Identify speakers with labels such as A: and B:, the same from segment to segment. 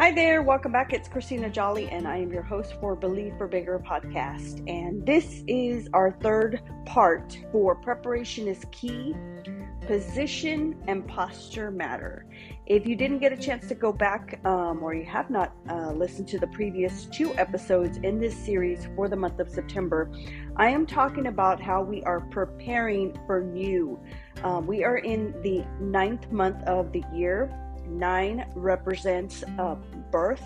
A: Hi there, welcome back. It's Christina Jolly, and I am your host for Believe for Bigger podcast. And this is our third part for Preparation is Key Position and Posture Matter. If you didn't get a chance to go back um, or you have not uh, listened to the previous two episodes in this series for the month of September, I am talking about how we are preparing for you. Uh, we are in the ninth month of the year Nine represents uh, birth,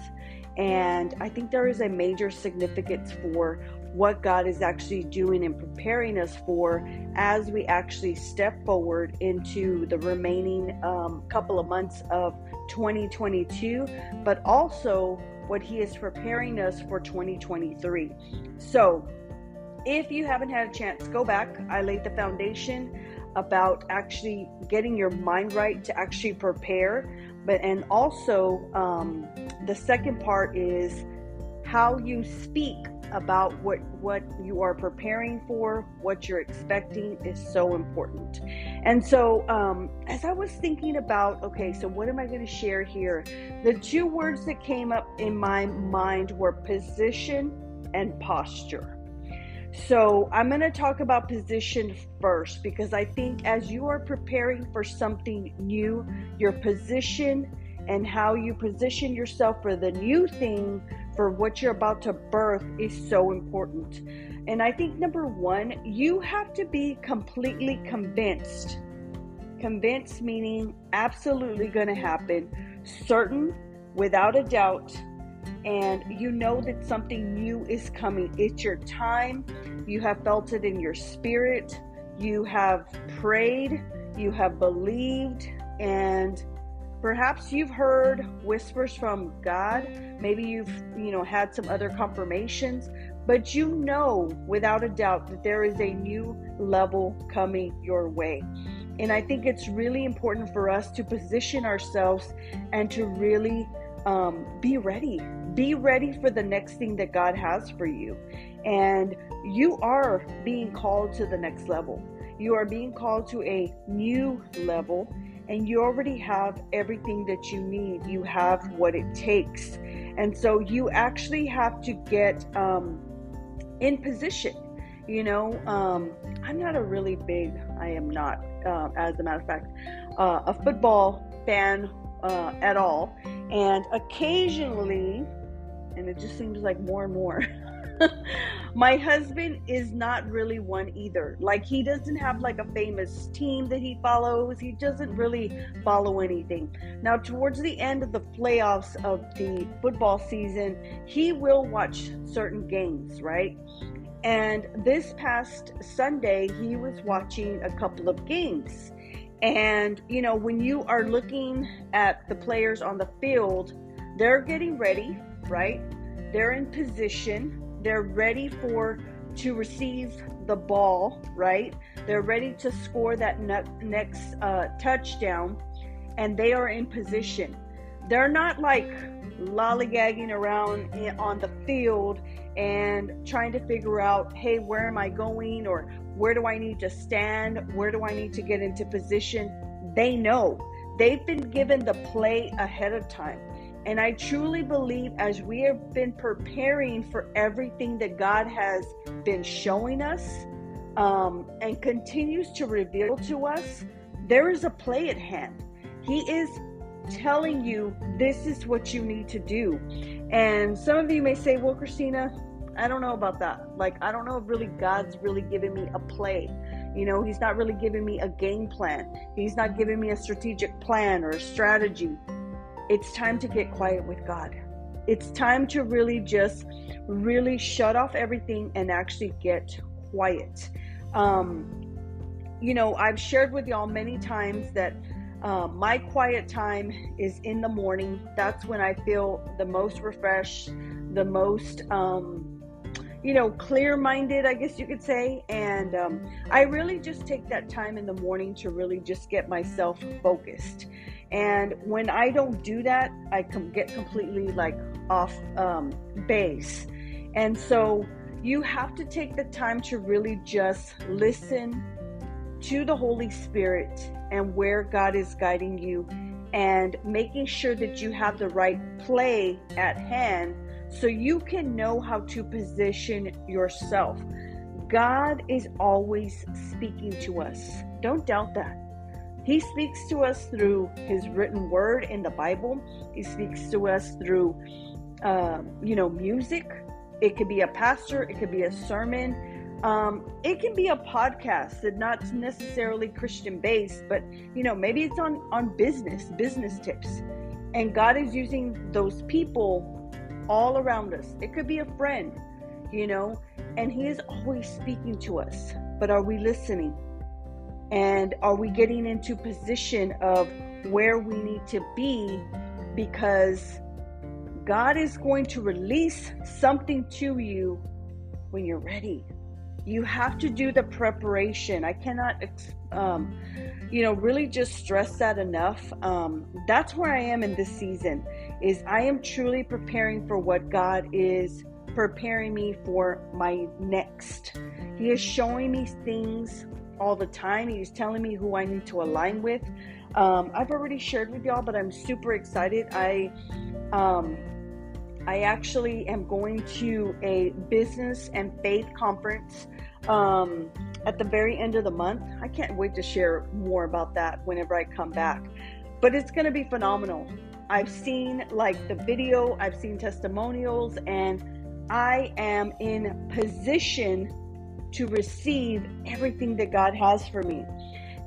A: and I think there is a major significance for what God is actually doing and preparing us for as we actually step forward into the remaining um, couple of months of 2022, but also what He is preparing us for 2023. So, if you haven't had a chance, go back. I laid the foundation about actually getting your mind right to actually prepare but and also um, the second part is how you speak about what what you are preparing for what you're expecting is so important. And so um, as i was thinking about okay so what am i going to share here? The two words that came up in my mind were position and posture so, I'm going to talk about position first because I think as you are preparing for something new, your position and how you position yourself for the new thing, for what you're about to birth, is so important. And I think number one, you have to be completely convinced. Convinced meaning absolutely going to happen, certain, without a doubt and you know that something new is coming. It's your time. You have felt it in your spirit. You have prayed. You have believed. And perhaps you've heard whispers from God. Maybe you've, you know, had some other confirmations. But you know without a doubt that there is a new level coming your way. And I think it's really important for us to position ourselves and to really um, be ready. Be ready for the next thing that God has for you. And you are being called to the next level. You are being called to a new level, and you already have everything that you need. You have what it takes. And so you actually have to get um, in position. You know, um, I'm not a really big, I am not, uh, as a matter of fact, uh, a football fan uh, at all. And occasionally, and it just seems like more and more, my husband is not really one either. Like, he doesn't have like a famous team that he follows, he doesn't really follow anything. Now, towards the end of the playoffs of the football season, he will watch certain games, right? And this past Sunday, he was watching a couple of games. And, you know, when you are looking at the players on the field, they're getting ready, right? They're in position. They're ready for to receive the ball, right? They're ready to score that next uh, touchdown, and they are in position. They're not like lollygagging around on the field and trying to figure out, hey, where am I going? Or where do I need to stand? Where do I need to get into position? They know. They've been given the play ahead of time. And I truly believe as we have been preparing for everything that God has been showing us um, and continues to reveal to us, there is a play at hand. He is telling you this is what you need to do. And some of you may say, well, Christina, I don't know about that. Like, I don't know if really God's really giving me a play. You know, He's not really giving me a game plan, He's not giving me a strategic plan or a strategy. It's time to get quiet with God. It's time to really just really shut off everything and actually get quiet. Um, you know, I've shared with y'all many times that um, my quiet time is in the morning. That's when I feel the most refreshed, the most, um, you know, clear minded, I guess you could say. And um, I really just take that time in the morning to really just get myself focused. And when I don't do that, I can get completely like off um, base. And so you have to take the time to really just listen to the Holy Spirit and where God is guiding you and making sure that you have the right play at hand so you can know how to position yourself. God is always speaking to us. Don't doubt that. He speaks to us through His written word in the Bible. He speaks to us through, uh, you know, music. It could be a pastor. It could be a sermon. Um, it can be a podcast that not necessarily Christian based, but you know, maybe it's on on business, business tips. And God is using those people all around us. It could be a friend, you know, and He is always speaking to us. But are we listening? And are we getting into position of where we need to be? Because God is going to release something to you when you're ready. You have to do the preparation. I cannot, um, you know, really just stress that enough. Um, that's where I am in this season. Is I am truly preparing for what God is preparing me for my next. He is showing me things all the time. He's telling me who I need to align with. Um, I've already shared with y'all, but I'm super excited. I um, I actually am going to a business and faith conference um, at the very end of the month. I can't wait to share more about that whenever I come back. But it's going to be phenomenal. I've seen like the video, I've seen testimonials, and I am in position to receive everything that God has for me.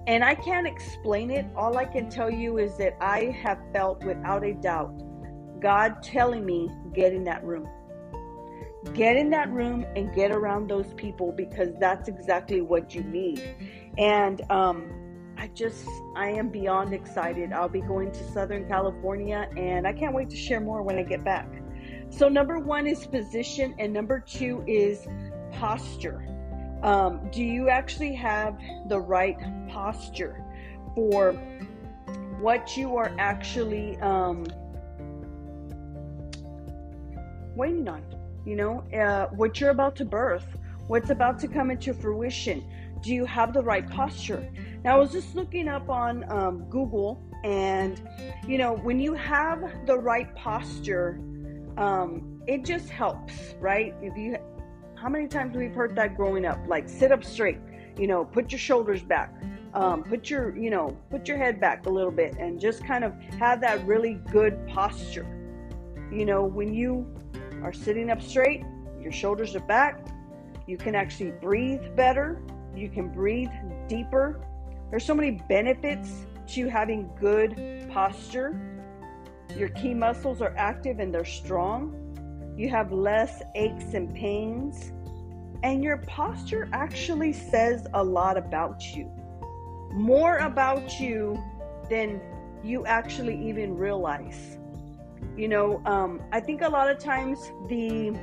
A: And I can't explain it. All I can tell you is that I have felt without a doubt God telling me, get in that room. Get in that room and get around those people because that's exactly what you need. And um, I just, I am beyond excited. I'll be going to Southern California and I can't wait to share more when I get back. So, number one is position, and number two is posture. Um, do you actually have the right posture for what you are actually um, waiting on? You know, uh, what you're about to birth, what's about to come into fruition. Do you have the right posture? Now, I was just looking up on um, Google, and you know, when you have the right posture, um, it just helps, right? If you how many times we've heard that growing up? Like sit up straight, you know, put your shoulders back, um, put your, you know, put your head back a little bit, and just kind of have that really good posture. You know, when you are sitting up straight, your shoulders are back, you can actually breathe better, you can breathe deeper. There's so many benefits to having good posture. Your key muscles are active and they're strong you have less aches and pains, and your posture actually says a lot about you. More about you than you actually even realize. You know, um, I think a lot of times the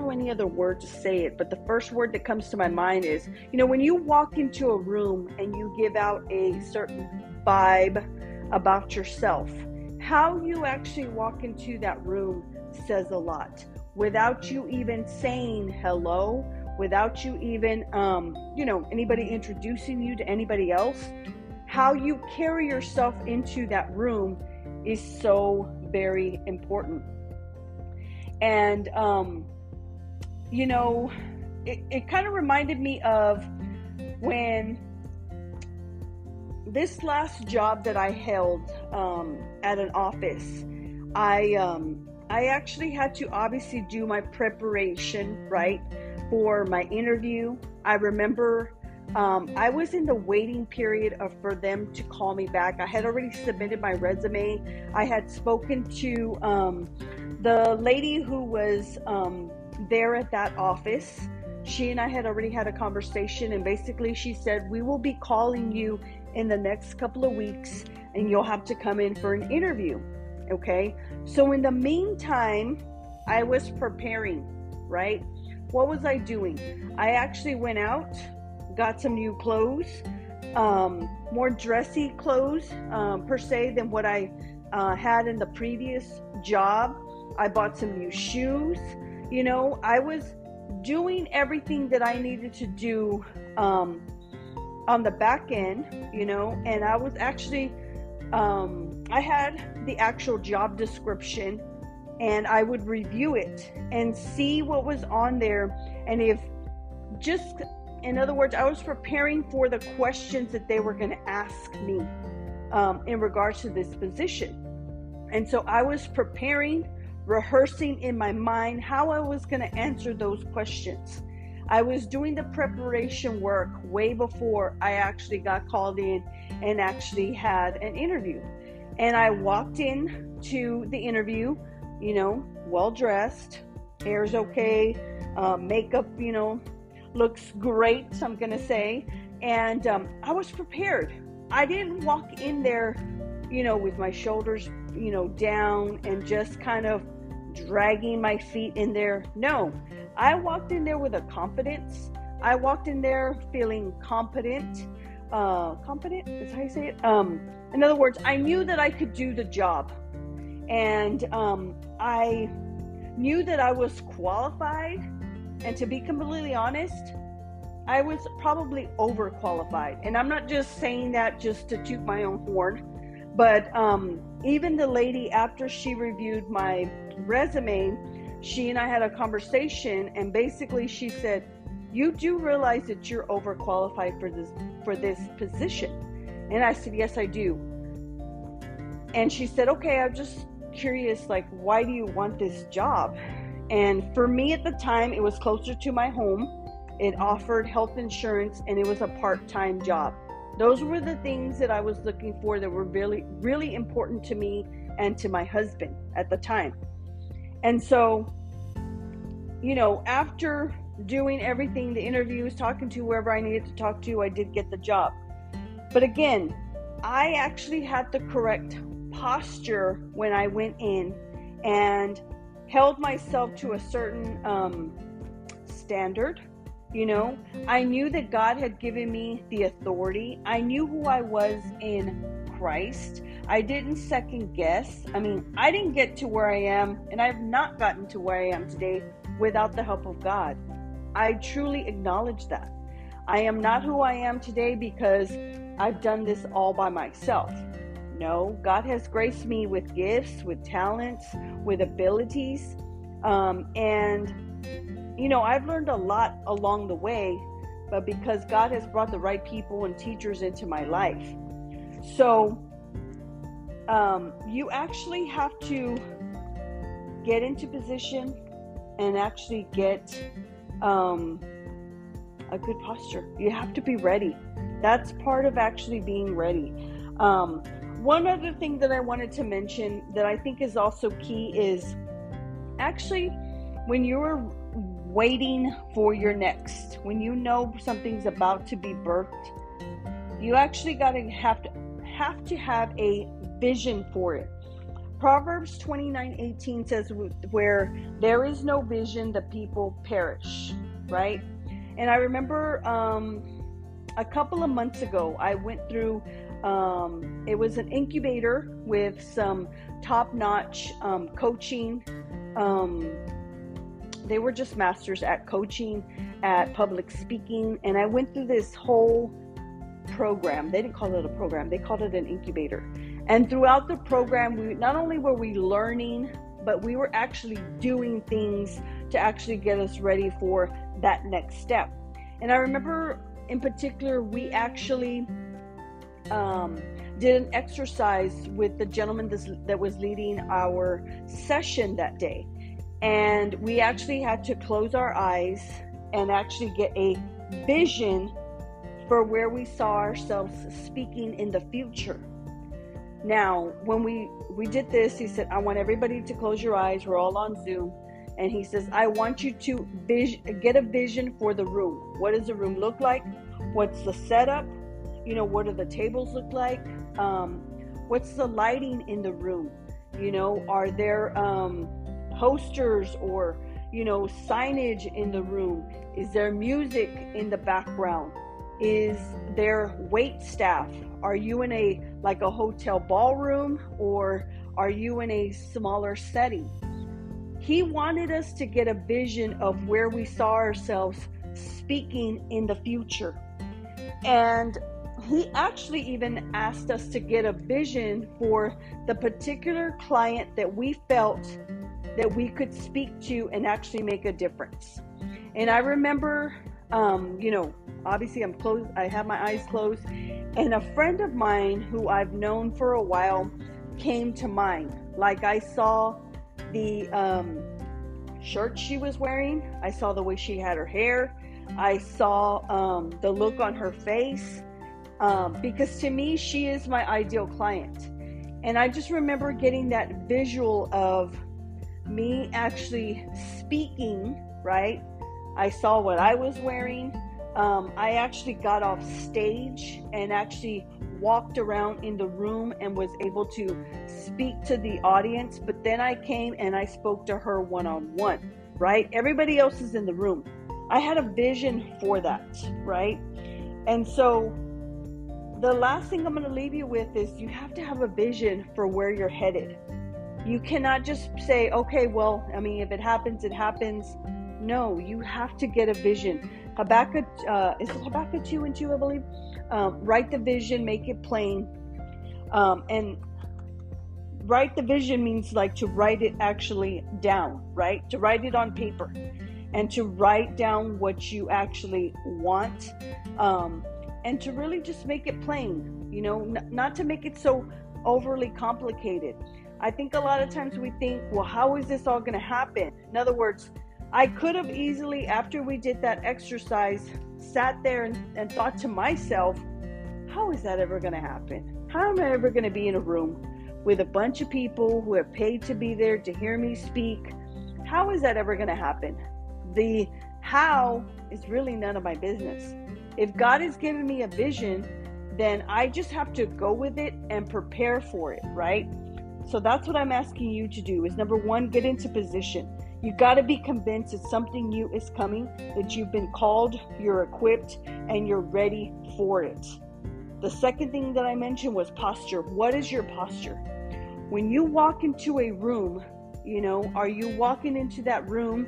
A: know any other word to say it, but the first word that comes to my mind is, you know, when you walk into a room and you give out a certain vibe about yourself, how you actually walk into that room says a lot. Without you even saying hello, without you even, um, you know, anybody introducing you to anybody else, how you carry yourself into that room is so very important. And, um, you know, it, it kind of reminded me of when this last job that I held um, at an office, I um, I actually had to obviously do my preparation, right, for my interview. I remember um, I was in the waiting period of, for them to call me back. I had already submitted my resume. I had spoken to um, the lady who was um, there at that office. She and I had already had a conversation, and basically, she said, We will be calling you in the next couple of weeks, and you'll have to come in for an interview. Okay. So in the meantime, I was preparing, right? What was I doing? I actually went out, got some new clothes, um, more dressy clothes um, per se than what I uh, had in the previous job. I bought some new shoes. You know, I was doing everything that I needed to do um, on the back end, you know, and I was actually um, I had the actual job description and I would review it and see what was on there. And if just, in other words, I was preparing for the questions that they were going to ask me um, in regards to this position. And so I was preparing, rehearsing in my mind how I was going to answer those questions. I was doing the preparation work way before I actually got called in and actually had an interview. And I walked in to the interview, you know, well dressed, hair's okay, uh, makeup, you know, looks great, I'm going to say. And um, I was prepared. I didn't walk in there, you know, with my shoulders, you know, down and just kind of dragging my feet in there. No, I walked in there with a confidence. I walked in there feeling competent. Uh, competent is how you say it. Um, in other words, I knew that I could do the job, and um, I knew that I was qualified. And to be completely honest, I was probably overqualified. And I'm not just saying that just to toot my own horn, but um, even the lady after she reviewed my resume, she and I had a conversation, and basically she said, "You do realize that you're overqualified for this for this position?" And I said, "Yes, I do." And she said, "Okay, I'm just curious, like, why do you want this job?" And for me at the time, it was closer to my home. It offered health insurance, and it was a part-time job. Those were the things that I was looking for that were really, really important to me and to my husband at the time. And so, you know, after doing everything, the interviews, talking to whoever I needed to talk to, I did get the job. But again, I actually had the correct posture when I went in and held myself to a certain um, standard. You know, I knew that God had given me the authority. I knew who I was in Christ. I didn't second guess. I mean, I didn't get to where I am, and I've not gotten to where I am today without the help of God. I truly acknowledge that. I am not who I am today because I've done this all by myself. No, God has graced me with gifts, with talents, with abilities. Um, and, you know, I've learned a lot along the way, but because God has brought the right people and teachers into my life. So, um, you actually have to get into position and actually get um, a good posture. You have to be ready. That's part of actually being ready. Um, one other thing that I wanted to mention that I think is also key is actually when you're waiting for your next, when you know something's about to be birthed, you actually got to have to have to have a vision for it. Proverbs 29 18 says, Where there is no vision, the people perish, right? And I remember um, a couple of months ago, I went through, um, it was an incubator with some top notch um, coaching. They were just masters at coaching, at public speaking. And I went through this whole program. They didn't call it a program, they called it an incubator. And throughout the program, we not only were we learning, but we were actually doing things to actually get us ready for that next step. And I remember in particular, we actually um, did an exercise with the gentleman that was leading our session that day. And we actually had to close our eyes and actually get a vision for where we saw ourselves speaking in the future. Now, when we we did this, he said, "I want everybody to close your eyes. We're all on Zoom." And he says, "I want you to get a vision for the room. What does the room look like? What's the setup? You know, what do the tables look like? Um, what's the lighting in the room? You know, are there um, posters or you know signage in the room? Is there music in the background? Is there wait staff? Are you in a like a hotel ballroom or are you in a smaller setting? He wanted us to get a vision of where we saw ourselves speaking in the future. And he actually even asked us to get a vision for the particular client that we felt that we could speak to and actually make a difference. And I remember, um, you know, obviously I'm closed, I have my eyes closed, and a friend of mine who I've known for a while came to mind. Like I saw the um, shirt she was wearing, I saw the way she had her hair, I saw um, the look on her face. Um, because to me, she is my ideal client. And I just remember getting that visual of me actually speaking, right? I saw what I was wearing. Um, I actually got off stage and actually walked around in the room and was able to speak to the audience. But then I came and I spoke to her one on one, right? Everybody else is in the room. I had a vision for that, right? And so the last thing I'm going to leave you with is you have to have a vision for where you're headed. You cannot just say, okay, well, I mean, if it happens, it happens. No, you have to get a vision. Habakkuk, uh, is it Habakkuk 2 and 2, I believe? Um, write the vision, make it plain. Um, and write the vision means like to write it actually down, right? To write it on paper and to write down what you actually want. Um, and to really just make it plain, you know, n- not to make it so overly complicated. I think a lot of times we think, well, how is this all going to happen? In other words, I could have easily, after we did that exercise, sat there and, and thought to myself, how is that ever going to happen? How am I ever going to be in a room with a bunch of people who have paid to be there to hear me speak? How is that ever going to happen? The how is really none of my business. If God has given me a vision, then I just have to go with it and prepare for it, right? So that's what I'm asking you to do is number 1, get into position. You got to be convinced that something new is coming, that you've been called, you're equipped, and you're ready for it. The second thing that I mentioned was posture. What is your posture? When you walk into a room, you know, are you walking into that room,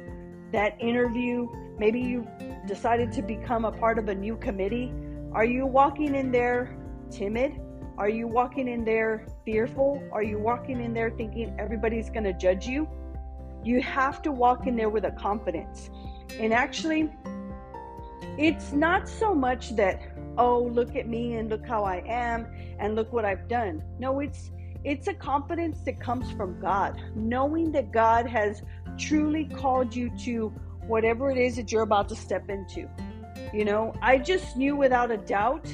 A: that interview, Maybe you decided to become a part of a new committee. Are you walking in there timid? Are you walking in there fearful? Are you walking in there thinking everybody's going to judge you? You have to walk in there with a confidence. And actually, it's not so much that, oh, look at me and look how I am and look what I've done. No, it's it's a confidence that comes from God, knowing that God has truly called you to whatever it is that you're about to step into. You know, I just knew without a doubt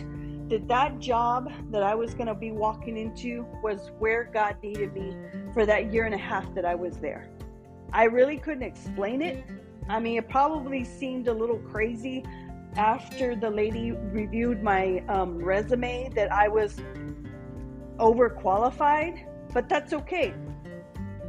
A: that that job that I was going to be walking into was where God needed me for that year and a half that I was there. I really couldn't explain it. I mean, it probably seemed a little crazy after the lady reviewed my um, resume that I was overqualified, but that's okay.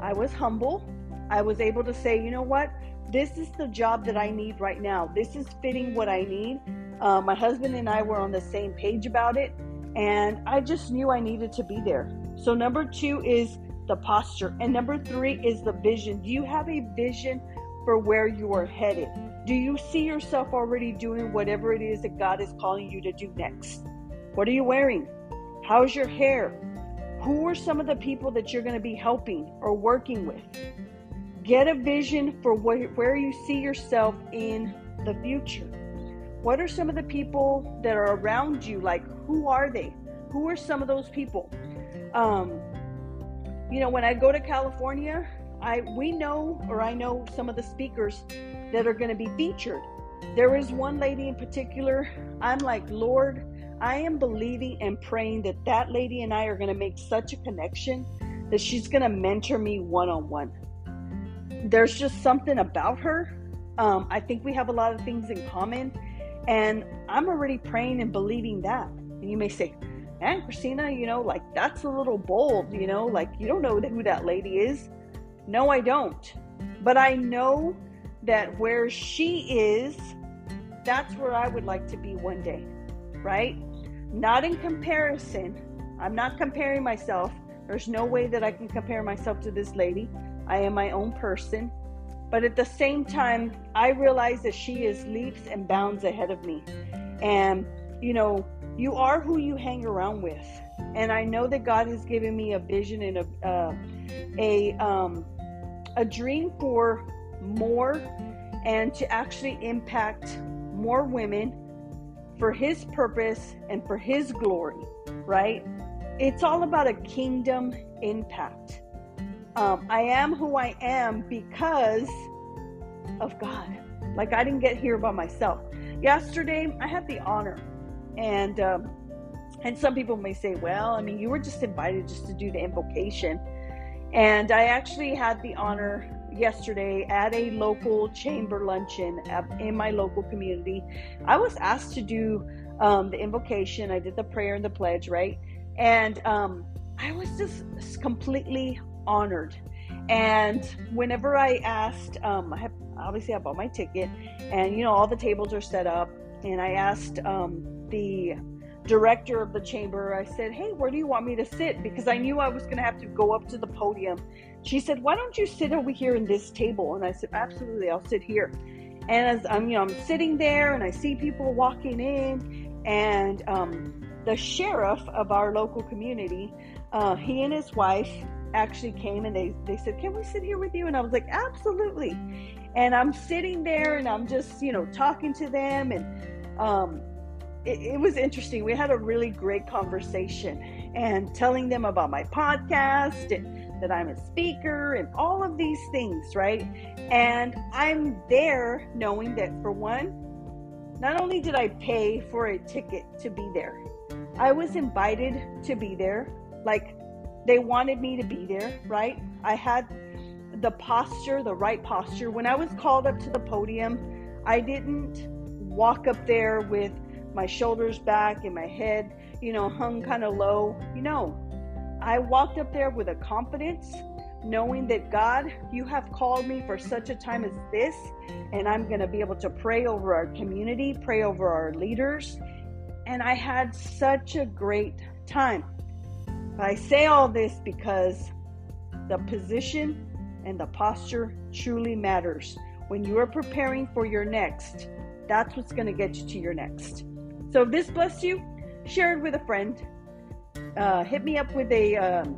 A: I was humble. I was able to say, you know what? this is the job that I need right now. This is fitting what I need. Uh, my husband and I were on the same page about it, and I just knew I needed to be there. So, number two is the posture, and number three is the vision. Do you have a vision for where you are headed? Do you see yourself already doing whatever it is that God is calling you to do next? What are you wearing? How's your hair? Who are some of the people that you're going to be helping or working with? Get a vision for where, where you see yourself in the future. What are some of the people that are around you? Like, who are they? Who are some of those people? Um, you know, when I go to California, I we know or I know some of the speakers that are going to be featured. There is one lady in particular. I'm like, Lord, I am believing and praying that that lady and I are going to make such a connection that she's going to mentor me one on one there's just something about her. Um, I think we have a lot of things in common. And I'm already praying and believing that. And you may say, man, Christina, you know, like that's a little bold, you know, like you don't know who that lady is. No, I don't. But I know that where she is, that's where I would like to be one day, right? Not in comparison. I'm not comparing myself. There's no way that I can compare myself to this lady. I am my own person. But at the same time, I realize that she is leaps and bounds ahead of me. And, you know, You are who you hang around with. And I know that God has given me a vision and a uh, a um, a dream for more and to actually impact more women for his purpose and for his glory, right? It's all about a kingdom impact. Um, I am who I am because of God. Like I didn't get here by myself. Yesterday, I had the honor, and um, and some people may say, well, I mean, you were just invited just to do the invocation, and I actually had the honor yesterday at a local chamber luncheon in my local community. I was asked to do um, the invocation. I did the prayer and the pledge, right? And um, I was just completely honored. And whenever I asked, um, I have obviously I bought my ticket, and you know all the tables are set up. And I asked um, the director of the chamber, I said, "Hey, where do you want me to sit?" Because I knew I was going to have to go up to the podium. She said, "Why don't you sit over here in this table?" And I said, "Absolutely, I'll sit here." And as I'm, you know, I'm sitting there, and I see people walking in, and um, the sheriff of our local community, uh, he and his wife actually came and they, they said, Can we sit here with you? And I was like, Absolutely. And I'm sitting there and I'm just, you know, talking to them. And um, it, it was interesting. We had a really great conversation and telling them about my podcast and that I'm a speaker and all of these things, right? And I'm there knowing that for one, not only did I pay for a ticket to be there, I was invited to be there. Like they wanted me to be there, right? I had the posture, the right posture. When I was called up to the podium, I didn't walk up there with my shoulders back and my head, you know, hung kind of low. You know, I walked up there with a confidence, knowing that God, you have called me for such a time as this, and I'm going to be able to pray over our community, pray over our leaders. And I had such a great time. I say all this because the position and the posture truly matters. When you are preparing for your next, that's what's going to get you to your next. So if this blessed you, share it with a friend. Uh, hit me up with a um,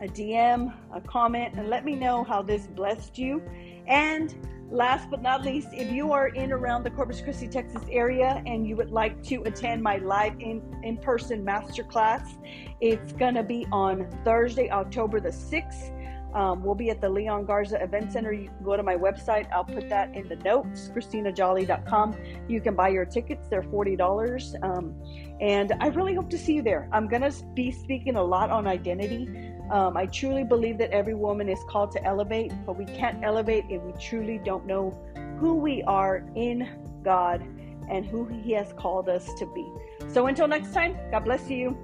A: a DM, a comment, and let me know how this blessed you. And Last but not least, if you are in around the Corpus Christi, Texas area and you would like to attend my live in, in-person masterclass, it's going to be on Thursday, October the 6th. Um, we'll be at the Leon Garza Event Center. You can go to my website. I'll put that in the notes, ChristinaJolly.com. You can buy your tickets. They're $40. Um, and I really hope to see you there. I'm going to be speaking a lot on identity. Um, I truly believe that every woman is called to elevate, but we can't elevate if we truly don't know who we are in God and who He has called us to be. So until next time, God bless you.